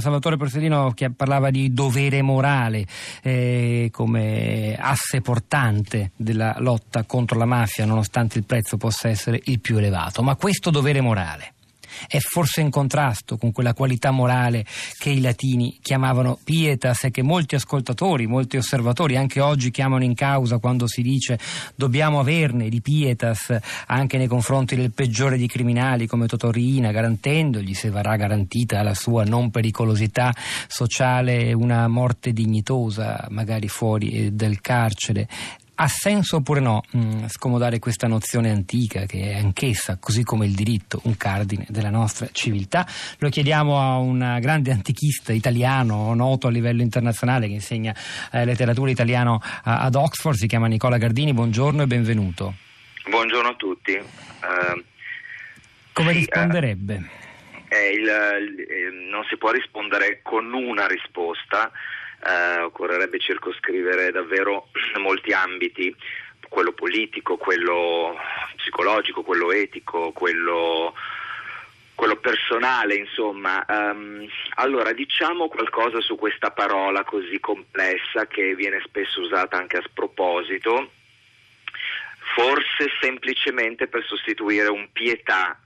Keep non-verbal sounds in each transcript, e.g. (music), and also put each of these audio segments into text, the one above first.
Salvatore Porcellino che parlava di dovere morale eh, come asse portante della lotta contro la mafia, nonostante il prezzo possa essere il più elevato. Ma questo dovere morale è forse in contrasto con quella qualità morale che i latini chiamavano pietas e che molti ascoltatori, molti osservatori anche oggi chiamano in causa quando si dice dobbiamo averne di pietas anche nei confronti del peggiore di criminali come Totorina, garantendogli, se varrà garantita la sua non pericolosità sociale, una morte dignitosa, magari fuori eh, del carcere ha senso oppure no mh, mm, scomodare questa nozione antica che è anch'essa, così come il diritto, un cardine della nostra civiltà? Lo chiediamo a un grande antichista italiano noto a livello internazionale che insegna eh, letteratura italiana ad Oxford, si chiama Nicola Gardini. Buongiorno e benvenuto. Buongiorno a tutti. Uh, come sì, risponderebbe? Uh, il, il, non si può rispondere con una risposta eh, occorrerebbe circoscrivere davvero (clears throat) molti ambiti, quello politico, quello psicologico, quello etico, quello, quello personale, insomma. Um, allora, diciamo qualcosa su questa parola così complessa che viene spesso usata anche a sproposito, forse semplicemente per sostituire un pietà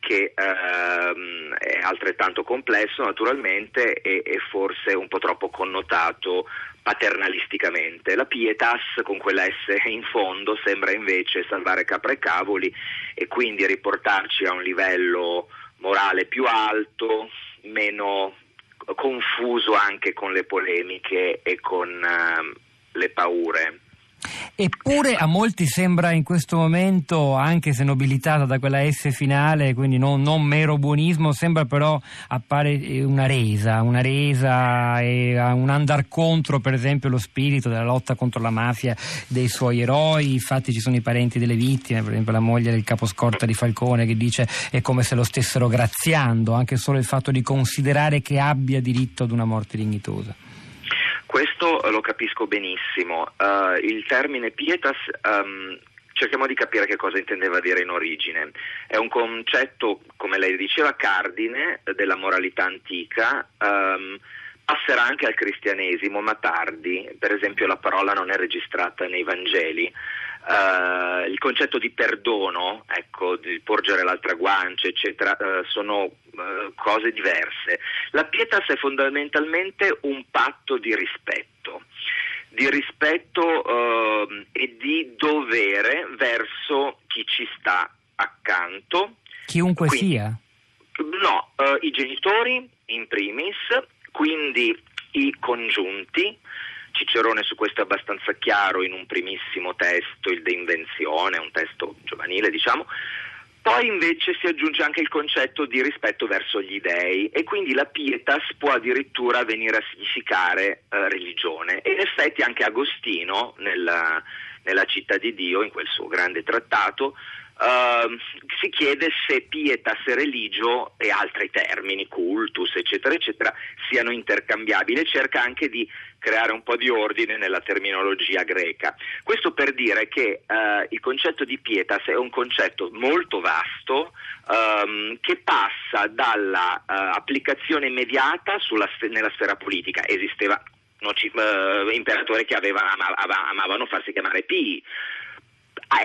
che ehm, è altrettanto complesso naturalmente e, e, forse un po' troppo connotato paternalisticamente. La pietas con quella S in fondo sembra invece salvare capra e cavoli e quindi riportarci a un livello morale più alto, meno confuso anche con le polemiche e con uh, le paure. Eppure a molti sembra in questo momento, anche se nobilitata da quella S finale, quindi non, non mero buonismo, sembra però appare eh, una resa, una resa e un andar contro per esempio lo spirito della lotta contro la mafia dei suoi eroi, infatti ci sono i parenti delle vittime, per esempio la moglie del caposcorta di Falcone che dice è come se lo stessero graziando, anche solo il fatto di considerare che abbia diritto ad una morte dignitosa. Questo lo capisco benissimo. Uh, il termine pietas um, cerchiamo di capire che cosa intendeva dire in origine. È un concetto, come lei diceva, cardine della moralità antica. Um, passerà anche al cristianesimo, ma tardi. Per esempio la parola non è registrata nei Vangeli. Uh, il concetto di perdono, ecco, di porgere l'altra guancia, eccetera, uh, sono uh, cose diverse. La pietas è fondamentalmente un patto di rispetto, di rispetto ehm, e di dovere verso chi ci sta accanto. Chiunque quindi, sia? No, i genitori in primis, quindi i congiunti, Cicerone su questo è abbastanza chiaro in un primissimo testo, il De Invenzione, un testo giovanile diciamo, poi invece si aggiunge anche il concetto di rispetto verso gli dei e quindi la pietas può addirittura venire a significare eh, religione. E in effetti anche Agostino nella, nella città di Dio, in quel suo grande trattato, Uh, si chiede se pietas e religio e altri termini, cultus, eccetera, eccetera, siano intercambiabili e cerca anche di creare un po' di ordine nella terminologia greca. Questo per dire che uh, il concetto di pietas è un concetto molto vasto um, che passa dall'applicazione uh, immediata sulla, nella sfera politica. Esisteva noci, uh, imperatori che aveva, ama, amavano farsi chiamare Pii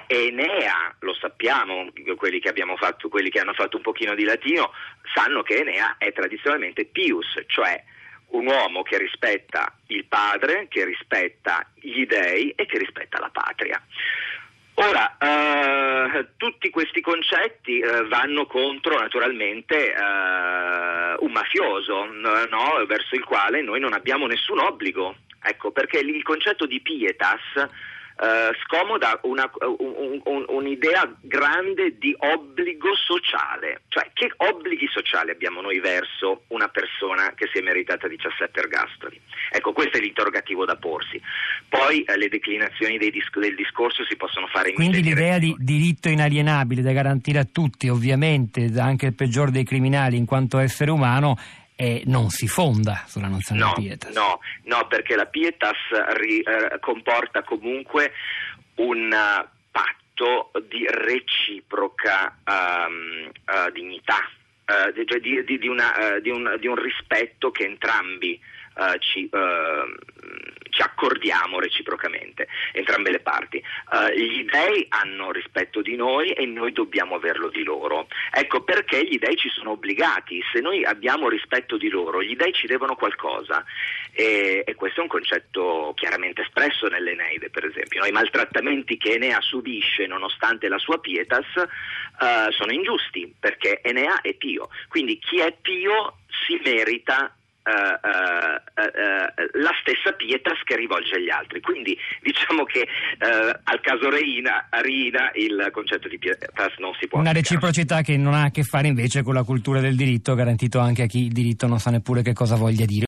Enea, lo sappiamo, quelli che, fatto, quelli che hanno fatto un pochino di latino sanno che Enea è tradizionalmente pius, cioè un uomo che rispetta il padre, che rispetta gli dei e che rispetta la patria. Ora, eh, tutti questi concetti eh, vanno contro naturalmente eh, un mafioso, no? verso il quale noi non abbiamo nessun obbligo. Ecco, perché il concetto di pietas eh, scomoda una, un, un, un'idea grande di obbligo sociale, cioè che obblighi sociali abbiamo noi verso una persona che si è meritata 17 ergastoli? Ecco, questo è l'interrogativo da porsi. Poi eh, le declinazioni dis- del discorso si possono fare in Quindi l'idea di diritto inalienabile da garantire a tutti, ovviamente, anche il peggior dei criminali in quanto essere umano, eh, non si fonda sulla nozione no, di pietas. No, no, perché la pietas ri, eh, comporta comunque un patto di reciproca um, uh, dignità. uh, cioè di, di, di, una, uh, di, un, di, un, rispetto che entrambi ci, ci, accordiamo reciprocamente, entrambe le parti. gli dei hanno rispetto di noi e noi dobbiamo averlo di loro. Ecco perché gli dei ci sono obbligati, se noi abbiamo rispetto di loro, gli dei ci devono qualcosa e, e questo è un concetto chiaramente espresso nell'Eneide per esempio. No? I maltrattamenti che Enea subisce nonostante la sua pietas sono ingiusti perché Enea è pio, quindi chi è pio si merita Uh, uh, uh, la stessa pietas che rivolge agli altri. Quindi diciamo che al caso Reina, Rina il concetto di pietas non si può. Una reciprocità che non ha a che fare invece con la cultura del diritto, garantito anche a chi il diritto non sa neppure che cosa voglia dire.